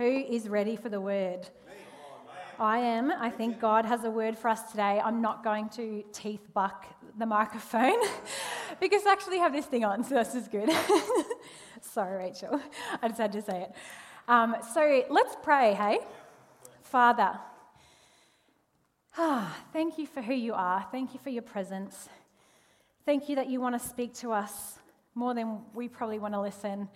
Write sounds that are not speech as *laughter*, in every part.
Who is ready for the word? I am. I think God has a word for us today. I'm not going to teeth buck the microphone *laughs* because I actually have this thing on, so this is good. *laughs* Sorry, Rachel. I just had to say it. Um, so let's pray, hey? Father, ah, thank you for who you are. Thank you for your presence. Thank you that you want to speak to us more than we probably want to listen.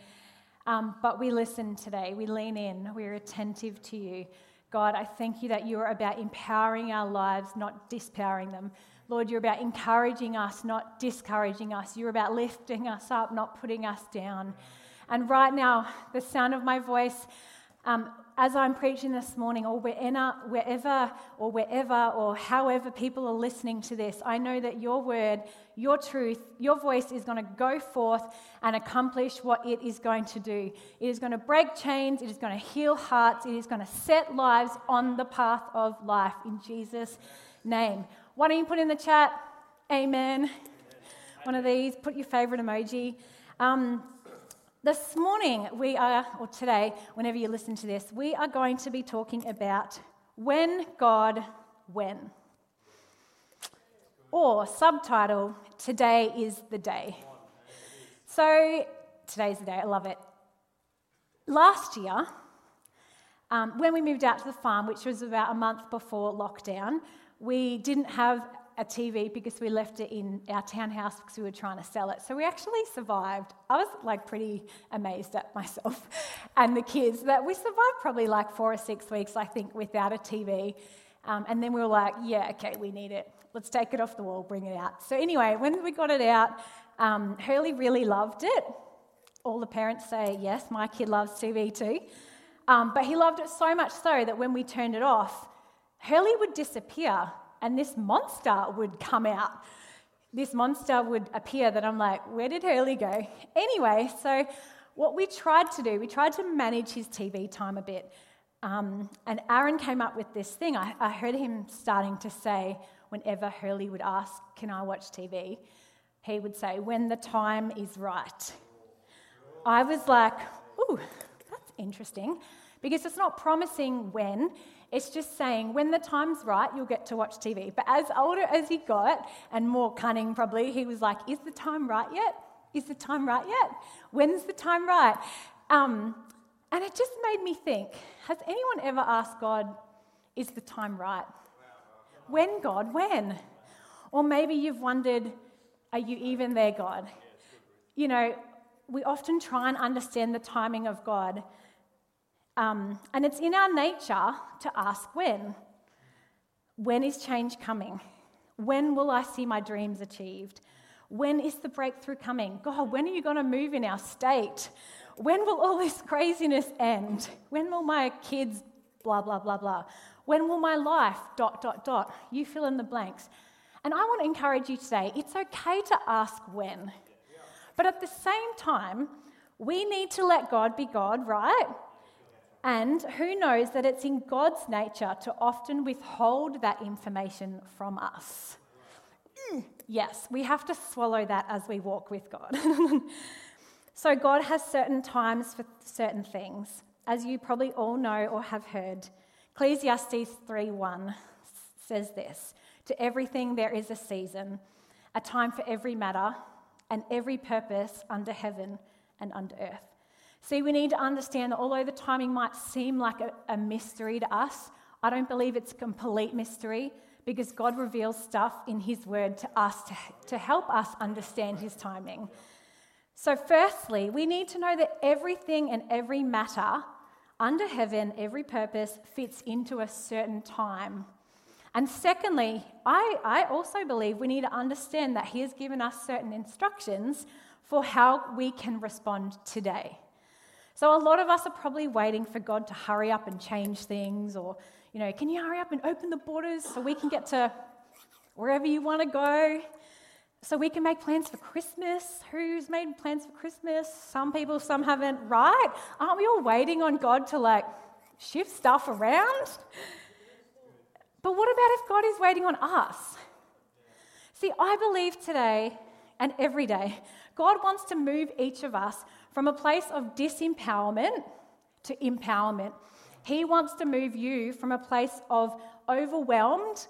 Um, but we listen today. We lean in. We're attentive to you. God, I thank you that you are about empowering our lives, not dispowering them. Lord, you're about encouraging us, not discouraging us. You're about lifting us up, not putting us down. And right now, the sound of my voice, um, as I'm preaching this morning, or wherever, wherever, or wherever, or however people are listening to this, I know that your word, your truth, your voice is going to go forth and accomplish what it is going to do. It is going to break chains, it is going to heal hearts, it is going to set lives on the path of life in Jesus' name. Why don't you put in the chat, Amen? One of these, put your favorite emoji. Um, this morning, we are, or today, whenever you listen to this, we are going to be talking about when God, when. Or subtitle, Today is the Day. So, today's the day, I love it. Last year, um, when we moved out to the farm, which was about a month before lockdown, we didn't have a TV because we left it in our townhouse because we were trying to sell it. So we actually survived. I was like pretty amazed at myself *laughs* and the kids that we survived probably like four or six weeks, I think, without a TV. Um, and then we were like, yeah, okay, we need it. Let's take it off the wall, bring it out. So anyway, when we got it out, um, Hurley really loved it. All the parents say, yes, my kid loves TV too. Um, but he loved it so much so that when we turned it off, Hurley would disappear and this monster would come out. This monster would appear that I'm like, where did Hurley go? Anyway, so what we tried to do, we tried to manage his TV time a bit. Um, and Aaron came up with this thing. I, I heard him starting to say, whenever Hurley would ask, Can I watch TV? He would say, When the time is right. I was like, Ooh, that's interesting. Because it's not promising when, it's just saying when the time's right, you'll get to watch TV. But as older as he got, and more cunning probably, he was like, Is the time right yet? Is the time right yet? When's the time right? Um, and it just made me think Has anyone ever asked God, Is the time right? When, God? When? Or maybe you've wondered, Are you even there, God? You know, we often try and understand the timing of God. Um, and it's in our nature to ask when. When is change coming? When will I see my dreams achieved? When is the breakthrough coming? God, when are you going to move in our state? When will all this craziness end? When will my kids, blah, blah, blah, blah? When will my life, dot, dot, dot? You fill in the blanks. And I want to encourage you today it's okay to ask when. But at the same time, we need to let God be God, right? And who knows that it's in God's nature to often withhold that information from us? Mm, yes, we have to swallow that as we walk with God. *laughs* so, God has certain times for certain things. As you probably all know or have heard, Ecclesiastes 3:1 says this To everything there is a season, a time for every matter, and every purpose under heaven and under earth. See, we need to understand that although the timing might seem like a, a mystery to us, I don't believe it's a complete mystery because God reveals stuff in His Word to us to, to help us understand His timing. So, firstly, we need to know that everything and every matter under heaven, every purpose fits into a certain time. And secondly, I, I also believe we need to understand that He has given us certain instructions for how we can respond today. So a lot of us are probably waiting for God to hurry up and change things, or, you know, can you hurry up and open the borders so we can get to wherever you want to go? So we can make plans for Christmas. Who's made plans for Christmas? Some people, some haven't, right? Aren't we all waiting on God to like shift stuff around? But what about if God is waiting on us? See, I believe today and every day, God wants to move each of us from a place of disempowerment to empowerment. He wants to move you from a place of overwhelmed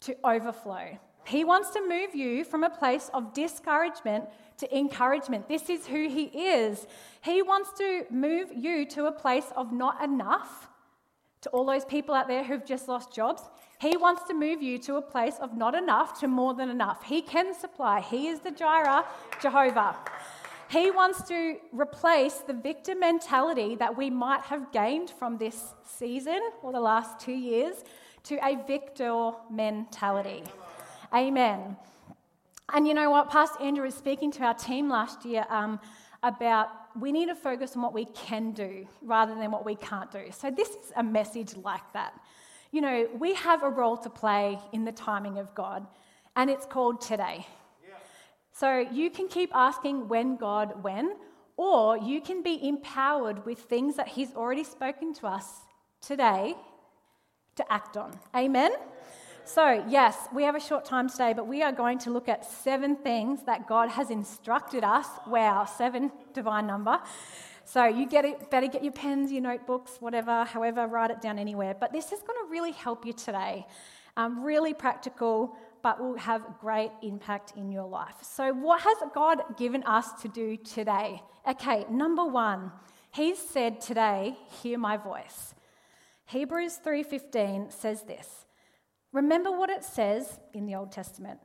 to overflow. He wants to move you from a place of discouragement to encouragement. This is who He is. He wants to move you to a place of not enough. To all those people out there who've just lost jobs, He wants to move you to a place of not enough to more than enough. He can supply. He is the Jireh, Jehovah. He wants to replace the victim mentality that we might have gained from this season or the last two years to a victor mentality. Amen. And you know what? Pastor Andrew was speaking to our team last year um, about we need to focus on what we can do rather than what we can't do. So, this is a message like that. You know, we have a role to play in the timing of God, and it's called today. So, you can keep asking when, God, when, or you can be empowered with things that He's already spoken to us today to act on. Amen? So, yes, we have a short time today, but we are going to look at seven things that God has instructed us. Wow, seven divine number. So, you get it, better get your pens, your notebooks, whatever, however, write it down anywhere. But this is going to really help you today. Um, really practical, but will have great impact in your life. So, what has God given us to do today? Okay, number one, He said today, "Hear my voice." Hebrews 3:15 says this. Remember what it says in the Old Testament.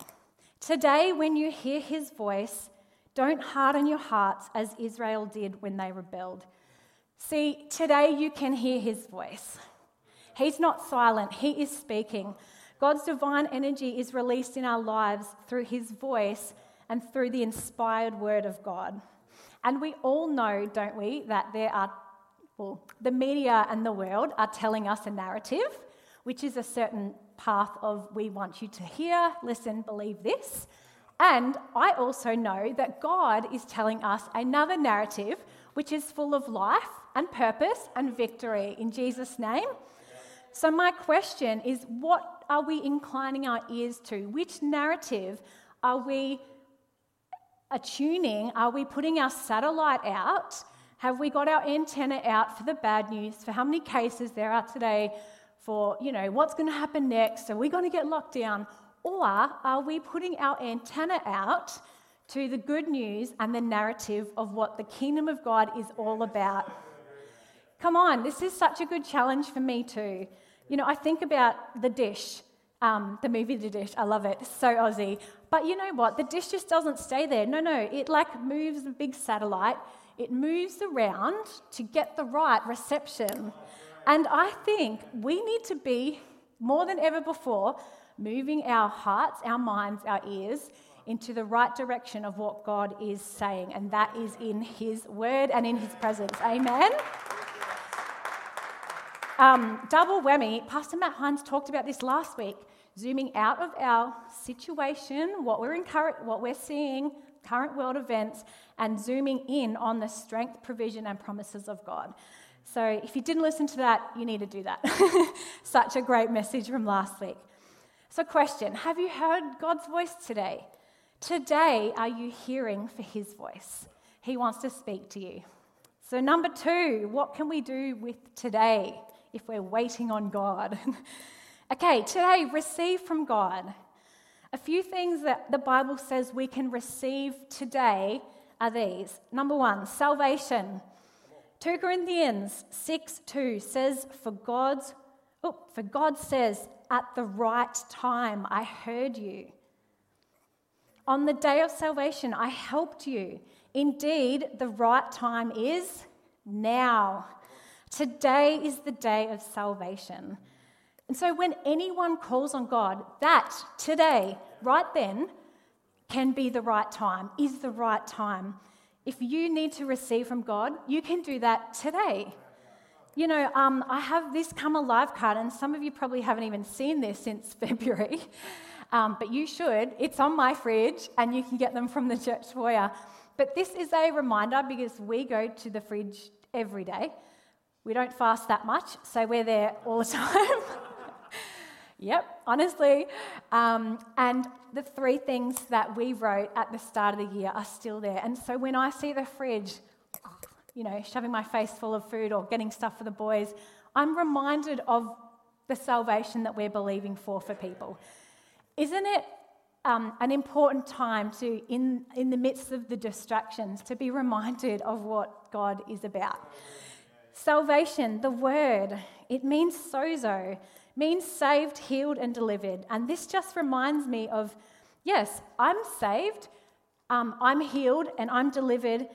Today, when you hear his voice, don't harden your hearts as Israel did when they rebelled. See, today you can hear his voice. He's not silent, he is speaking. God's divine energy is released in our lives through his voice and through the inspired word of God. And we all know, don't we, that there are, well, the media and the world are telling us a narrative, which is a certain path of we want you to hear, listen, believe this. And I also know that God is telling us another narrative which is full of life and purpose and victory in Jesus' name. So, my question is what are we inclining our ears to? Which narrative are we attuning? Are we putting our satellite out? Have we got our antenna out for the bad news, for how many cases there are today for, you know, what's going to happen next? Are we going to get locked down? Or are we putting our antenna out to the good news and the narrative of what the kingdom of God is all about? Come on, this is such a good challenge for me too. You know, I think about The Dish, um, the movie The Dish. I love it. So Aussie. But you know what? The dish just doesn't stay there. No, no. It like moves the big satellite. It moves around to get the right reception. And I think we need to be, more than ever before, moving our hearts, our minds, our ears into the right direction of what God is saying, and that is in His Word and in His presence. Amen. Um, double whammy. Pastor Matt Hines talked about this last week. Zooming out of our situation, what we're, incur- what we're seeing, current world events, and zooming in on the strength, provision, and promises of God. So if you didn't listen to that, you need to do that. *laughs* Such a great message from last week. So, question Have you heard God's voice today? Today, are you hearing for his voice? He wants to speak to you. So, number two, what can we do with today if we're waiting on God? *laughs* okay, today, receive from God. A few things that the Bible says we can receive today are these. Number one, salvation. 2 Corinthians 6 2 says, For God's oh, for God says, At the right time I heard you. On the day of salvation I helped you. Indeed, the right time is now. Today is the day of salvation. And so when anyone calls on God, that today, right then, can be the right time, is the right time. If you need to receive from God, you can do that today. You know, um, I have this Come Alive card, and some of you probably haven't even seen this since *laughs* February, um, but you should. It's on my fridge, and you can get them from the church foyer. But this is a reminder because we go to the fridge every day. We don't fast that much, so we're there all the *laughs* time. Yep, honestly. Um, and the three things that we wrote at the start of the year are still there. And so when I see the fridge, you know, shoving my face full of food or getting stuff for the boys, I'm reminded of the salvation that we're believing for for people. Isn't it um, an important time to, in, in the midst of the distractions, to be reminded of what God is about? Salvation, the word, it means sozo, means saved, healed, and delivered. And this just reminds me of yes, I'm saved, um, I'm healed, and I'm delivered.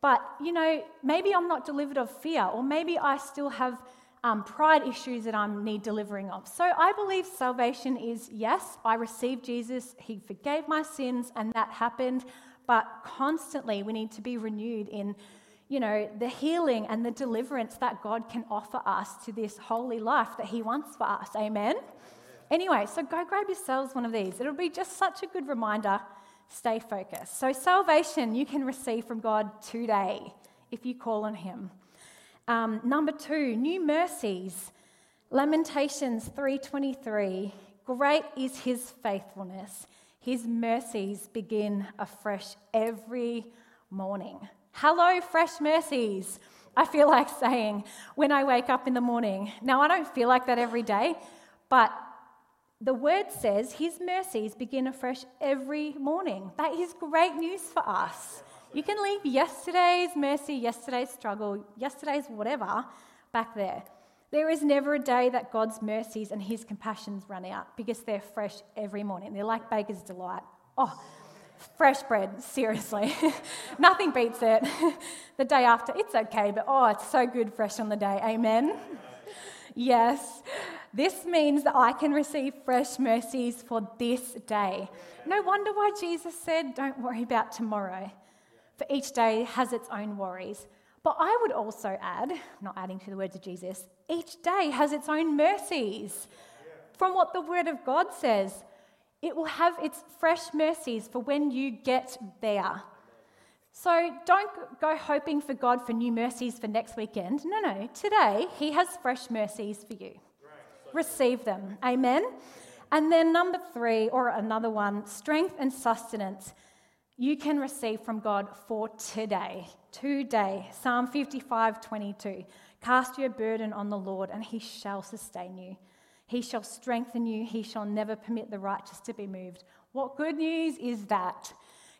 But, you know, maybe I'm not delivered of fear, or maybe I still have um, pride issues that I need delivering of. So I believe salvation is yes, I received Jesus, He forgave my sins, and that happened. But constantly we need to be renewed in, you know, the healing and the deliverance that God can offer us to this holy life that He wants for us. Amen? Anyway, so go grab yourselves one of these. It'll be just such a good reminder. Stay focused. So, salvation you can receive from God today if you call on Him. Um, number two, new mercies. Lamentations 3:23. Great is his faithfulness. His mercies begin afresh every morning. Hello, fresh mercies. I feel like saying when I wake up in the morning. Now, I don't feel like that every day, but the word says his mercies begin afresh every morning. That is great news for us. You can leave yesterday's mercy, yesterday's struggle, yesterday's whatever back there. There is never a day that God's mercies and his compassions run out because they're fresh every morning. They're like Baker's Delight. Oh, fresh bread, seriously. *laughs* Nothing beats it. *laughs* the day after, it's okay, but oh, it's so good fresh on the day. Amen. yes. This means that I can receive fresh mercies for this day. No wonder why Jesus said, Don't worry about tomorrow for each day has its own worries. But I would also add, not adding to the words of Jesus, each day has its own mercies. From what the Word of God says, it will have its fresh mercies for when you get there. So don't go hoping for God for new mercies for next weekend. No, no. Today, He has fresh mercies for you. Receive them. Amen. And then, number three, or another one, strength and sustenance you can receive from God for today. Today. Psalm 55 22. Cast your burden on the Lord, and he shall sustain you. He shall strengthen you. He shall never permit the righteous to be moved. What good news is that?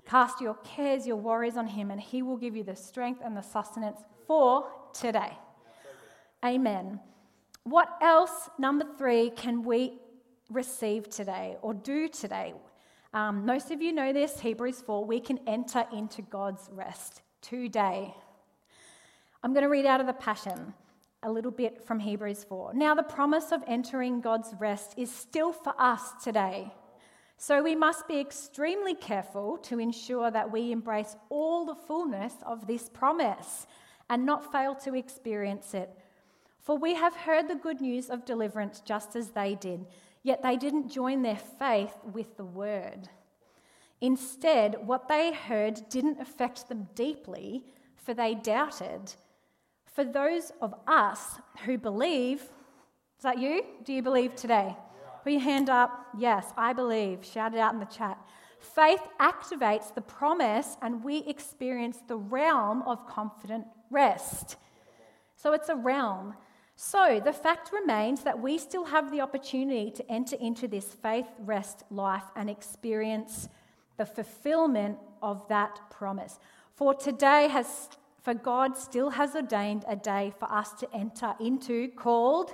Cast your cares, your worries on him, and he will give you the strength and the sustenance for today. Amen. What else, number three, can we receive today or do today? Um, most of you know this, Hebrews 4, we can enter into God's rest today. I'm going to read out of the Passion a little bit from Hebrews 4. Now, the promise of entering God's rest is still for us today. So we must be extremely careful to ensure that we embrace all the fullness of this promise and not fail to experience it. For we have heard the good news of deliverance just as they did. Yet they didn't join their faith with the word. Instead, what they heard didn't affect them deeply, for they doubted. For those of us who believe, is that you? Do you believe today? Put your hand up. Yes, I believe. Shout it out in the chat. Faith activates the promise, and we experience the realm of confident rest. So it's a realm. So the fact remains that we still have the opportunity to enter into this faith rest life and experience the fulfillment of that promise. For today has for God still has ordained a day for us to enter into called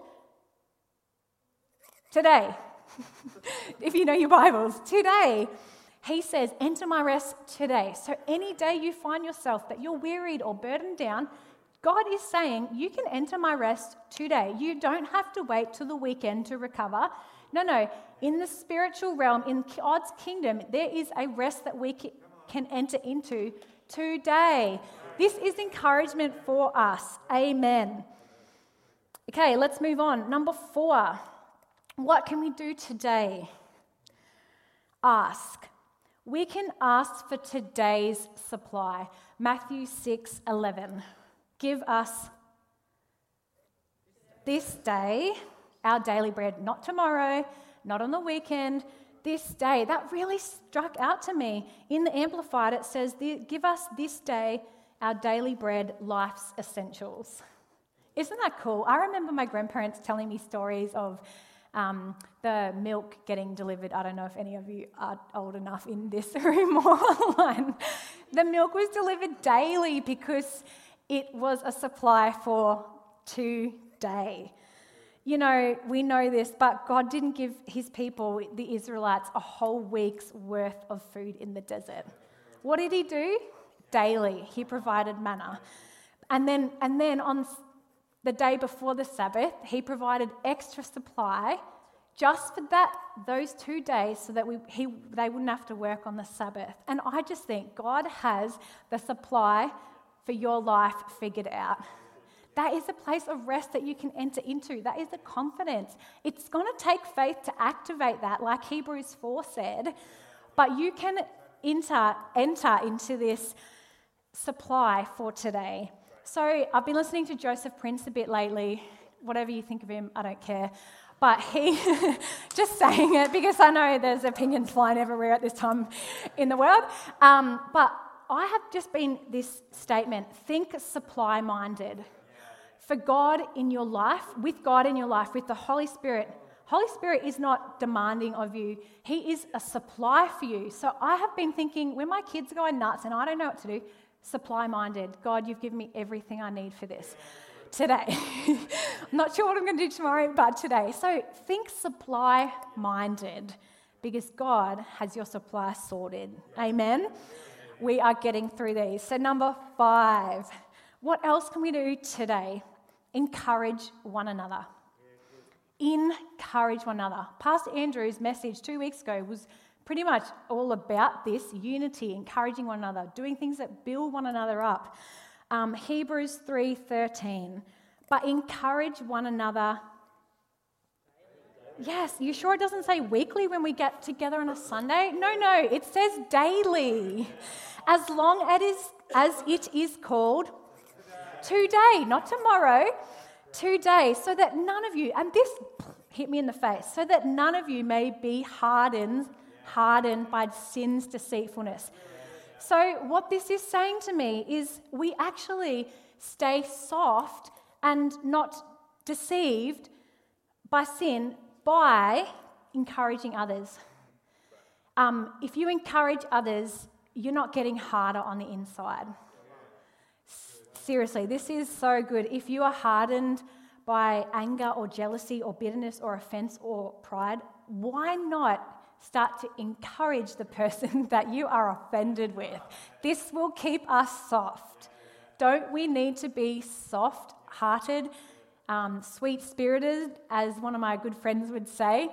today. *laughs* if you know your Bibles, today. He says, enter my rest today. So any day you find yourself that you're wearied or burdened down, God is saying, You can enter my rest today. You don't have to wait till the weekend to recover. No, no. In the spiritual realm, in God's kingdom, there is a rest that we can enter into today. This is encouragement for us. Amen. Okay, let's move on. Number four. What can we do today? Ask. We can ask for today's supply. Matthew 6 11. Give us this day our daily bread, not tomorrow, not on the weekend, this day. That really struck out to me. In the Amplified, it says, Give us this day our daily bread, life's essentials. Isn't that cool? I remember my grandparents telling me stories of um, the milk getting delivered. I don't know if any of you are old enough in this *laughs* room or online. The milk was delivered daily because it was a supply for today. You know, we know this, but God didn't give his people, the Israelites, a whole week's worth of food in the desert. What did he do? Daily, he provided manna. And then, and then on the day before the Sabbath, he provided extra supply just for that those two days so that we, he, they wouldn't have to work on the Sabbath. And I just think God has the supply for your life figured out. That is a place of rest that you can enter into. That is a confidence. It's going to take faith to activate that, like Hebrews 4 said. But you can enter, enter into this supply for today. So I've been listening to Joseph Prince a bit lately. Whatever you think of him, I don't care. But he, *laughs* just saying it because I know there's opinions flying everywhere at this time in the world. Um, but I have just been this statement think supply minded. For God in your life, with God in your life, with the Holy Spirit, Holy Spirit is not demanding of you, He is a supply for you. So I have been thinking when my kids are going nuts and I don't know what to do, supply minded. God, you've given me everything I need for this today. *laughs* I'm not sure what I'm going to do tomorrow, but today. So think supply minded because God has your supply sorted. Amen. We are getting through these. So, number five, what else can we do today? Encourage one another. Encourage one another. Pastor Andrew's message two weeks ago was pretty much all about this unity, encouraging one another, doing things that build one another up. Um, Hebrews 3:13. But encourage one another. Yes, you sure it doesn't say weekly when we get together on a Sunday? No, no, it says daily. As long as it is, as it is called today, not tomorrow, today, so that none of you, and this hit me in the face, so that none of you may be hardened hardened by sin's deceitfulness. So, what this is saying to me is we actually stay soft and not deceived by sin by encouraging others. Um, if you encourage others, you're not getting harder on the inside. Seriously, this is so good. If you are hardened by anger or jealousy or bitterness or offense or pride, why not start to encourage the person *laughs* that you are offended with. This will keep us soft. Don't we need to be soft hearted, um, sweet spirited, as one of my good friends would say?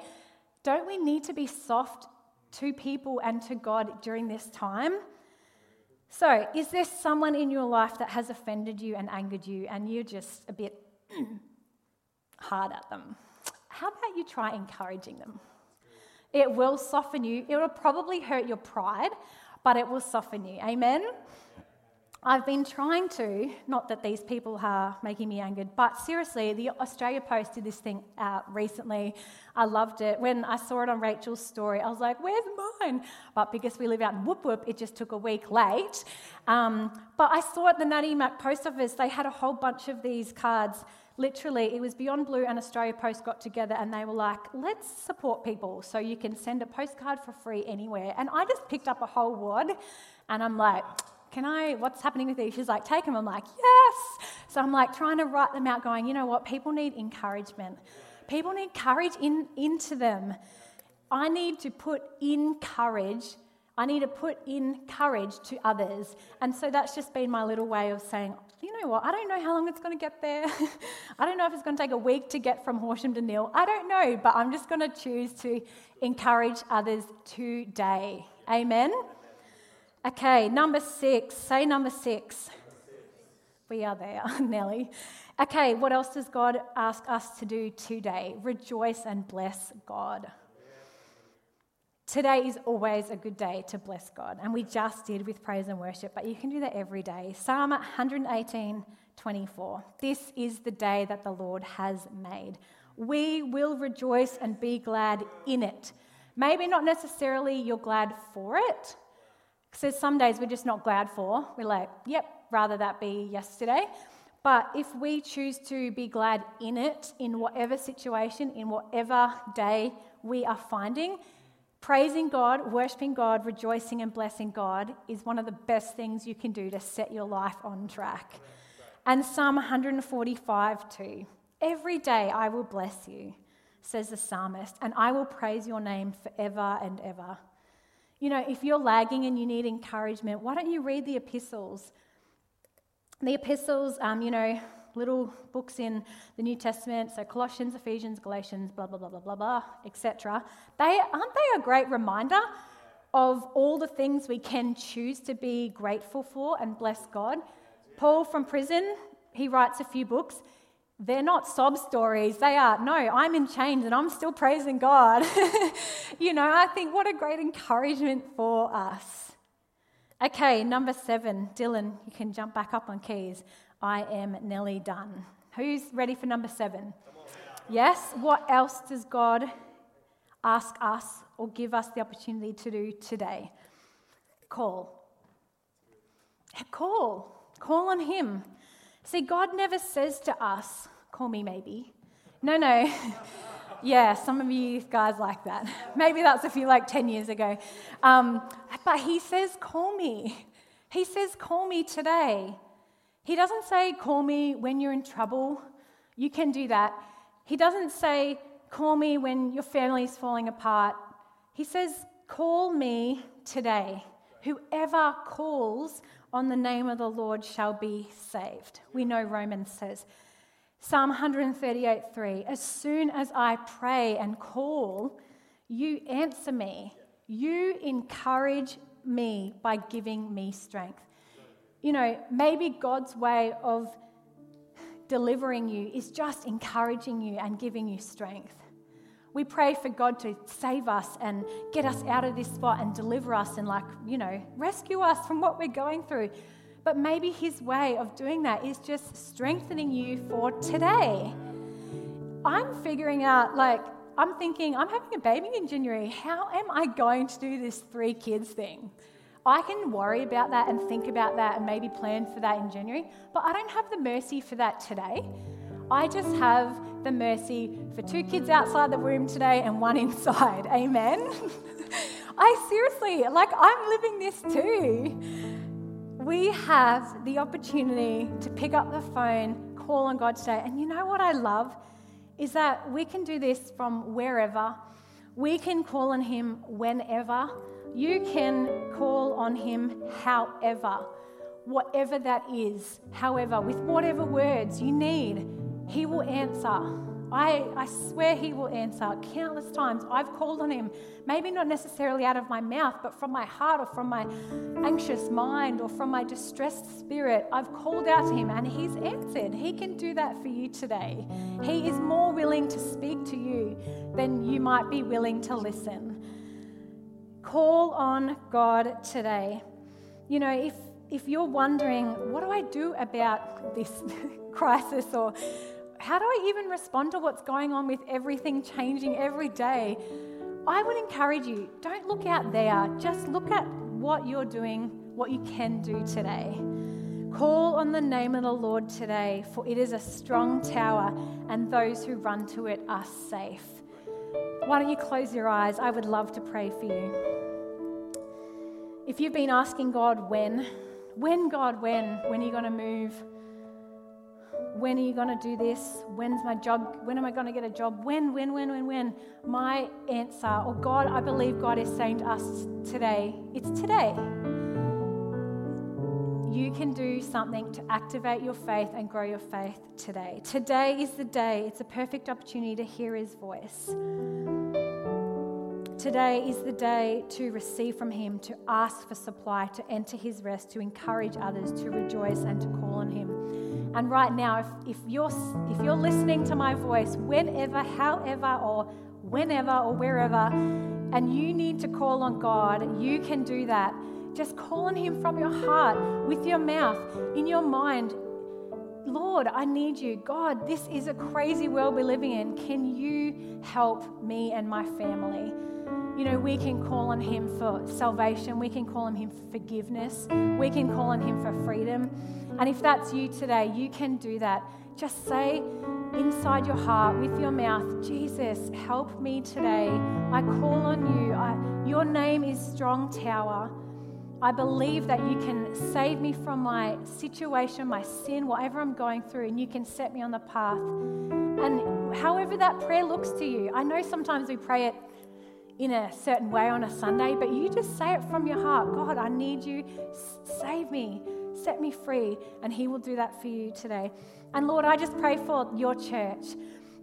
Don't we need to be soft to people and to God during this time? So, is there someone in your life that has offended you and angered you, and you're just a bit *clears throat* hard at them? How about you try encouraging them? It will soften you. It will probably hurt your pride, but it will soften you. Amen? I've been trying to, not that these people are making me angered, but seriously, the Australia Post did this thing uh, recently. I loved it. When I saw it on Rachel's story, I was like, where's mine? But because we live out in Whoop Whoop, it just took a week late. Um, but I saw at the Natimuk post office, they had a whole bunch of these cards literally, it was Beyond Blue and Australia Post got together and they were like, let's support people so you can send a postcard for free anywhere. And I just picked up a whole wad and I'm like, can I, what's happening with these? She's like, take them. I'm like, yes. So I'm like trying to write them out, going, you know what? People need encouragement. People need courage in, into them. I need to put in courage. I need to put in courage to others. And so that's just been my little way of saying, you know what? I don't know how long it's going to get there. *laughs* I don't know if it's going to take a week to get from Horsham to Nhill. I don't know, but I'm just going to choose to encourage others today. Amen? Okay, number six. Say number six. We are there, *laughs* Nelly. Okay, what else does God ask us to do today? Rejoice and bless God. Today is always a good day to bless God, and we just did with praise and worship, but you can do that every day. Psalm 118 24. This is the day that the Lord has made. We will rejoice and be glad in it. Maybe not necessarily you're glad for it, because some days we're just not glad for. We're like, yep, rather that be yesterday. But if we choose to be glad in it, in whatever situation, in whatever day we are finding, praising God, worshiping God, rejoicing and blessing God is one of the best things you can do to set your life on track. And Psalm 145 too. Every day I will bless you, says the psalmist, and I will praise your name forever and ever. You know, if you're lagging and you need encouragement, why don't you read the epistles? The epistles, um, you know, little books in the New Testament, so Colossians, Ephesians, Galatians, blah, blah, blah, blah, blah, blah, etc. They, aren't they a great reminder of all the things we can choose to be grateful for and bless God? Paul from prison, he writes a few books. They're not sob stories. They are, no, I'm in chains and I'm still praising God. *laughs* you know, I think what a great encouragement for us. Okay, number seven. Dylan, you can jump back up on keys. I am nearly done. Who's ready for number seven? Yes? What else does God ask us or give us the opportunity to do today? Call. Call. Call on Him. See, God never says to us, call me maybe. No, no. *laughs* yeah, some of you guys like that. Maybe that's a few like 10 years ago. Um, but He says, call me. He says, call me today. He doesn't say, call me when you're in trouble. You can do that. He doesn't say, call me when your family's falling apart. He says, call me today. Whoever calls on the name of the Lord shall be saved. We know Romans says. Psalm 138 3 As soon as I pray and call, you answer me. You encourage me by giving me strength you know, maybe God's way of delivering you is just encouraging you and giving you strength. We pray for God to save us and get us out of this spot and deliver us and, like, you know, rescue us from what we're going through. But maybe His way of doing that is just strengthening you for today. I'm figuring out, like, I'm thinking, I'm having a baby in January. How am I going to do this three kids thing? I can worry about that and think about that and maybe plan for that in January, but I don't have the mercy for that today. I just have the mercy for two kids outside the room today and one *laughs* inside. Amen. *laughs* I seriously, like, I'm living this too. We have the opportunity to pick up the phone, call on God today. And you know what I love? Is that we can do this from wherever. We can call on Him whenever. You can call on Him however, whatever that is, however, with whatever words you need, He will answer. I, I swear He will answer countless times. I've called on Him, maybe not necessarily out of my mouth, but from my heart or from my anxious mind or from my distressed spirit. I've called out to Him and He's answered. He can do that for you today. He is more willing to speak to you than you might be willing to listen. Call on God today. You know, if, if you're wondering, what do I do about this *laughs* crisis or how do I even respond to what's going on with everything changing every day? I would encourage you don't look out there, just look at what you're doing, what you can do today. Call on the name of the Lord today, for it is a strong tower, and those who run to it are safe. Why don't you close your eyes? I would love to pray for you. If you've been asking God when, when, God, when? When are you going to move? When are you going to do this? When's my job? When am I going to get a job? When, when, when, when, when? My answer, or God, I believe God is saying to us today, it's today. You can do something to activate your faith and grow your faith today. Today is the day, it's a perfect opportunity to hear His voice. Today is the day to receive from Him, to ask for supply, to enter His rest, to encourage others, to rejoice and to call on Him. And right now, if, if, you're, if you're listening to my voice, whenever, however, or whenever, or wherever, and you need to call on God, you can do that. Just call on Him from your heart, with your mouth, in your mind. Lord, I need you. God, this is a crazy world we're living in. Can you help me and my family? You know, we can call on Him for salvation. We can call on Him for forgiveness. We can call on Him for freedom. And if that's you today, you can do that. Just say inside your heart with your mouth, Jesus, help me today. I call on you. I, your name is Strong Tower. I believe that you can save me from my situation, my sin, whatever I'm going through, and you can set me on the path. And however that prayer looks to you, I know sometimes we pray it in a certain way on a Sunday, but you just say it from your heart God, I need you. Save me, set me free. And He will do that for you today. And Lord, I just pray for your church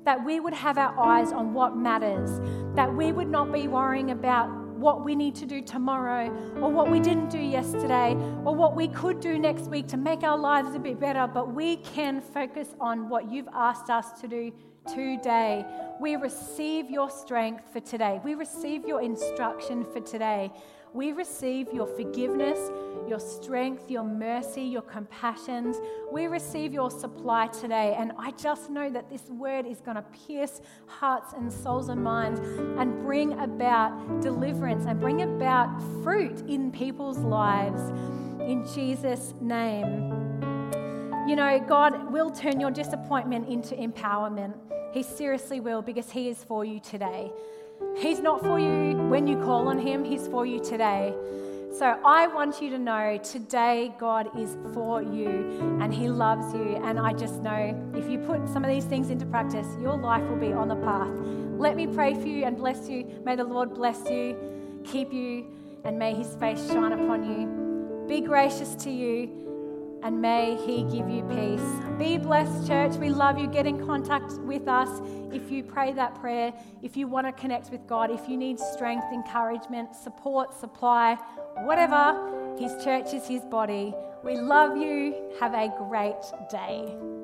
that we would have our eyes on what matters, that we would not be worrying about what we need to do tomorrow or what we didn't do yesterday or what we could do next week to make our lives a bit better, but we can focus on what you've asked us to do today. We receive your strength for today. We receive your instruction for today. We receive your forgiveness, your strength, your mercy, your compassions. We receive your supply today. And I just know that this word is going to pierce hearts and souls and minds and bring about deliverance and bring about fruit in people's lives. In Jesus' name. You know, God will turn your disappointment into empowerment. He seriously will because He is for you today. He's not for you when you call on Him, He's for you today. So I want you to know today God is for you and He loves you. And I just know if you put some of these things into practice, your life will be on the path. Let me pray for you and bless you. May the Lord bless you, keep you, and may His face shine upon you. Be gracious to you and may He give you peace. Be blessed, church. We love you. Get in contact with us if you pray that prayer, if you want to connect with God, if you need strength, encouragement, support, supply, whatever. His church is His body. We love you. Have a great day.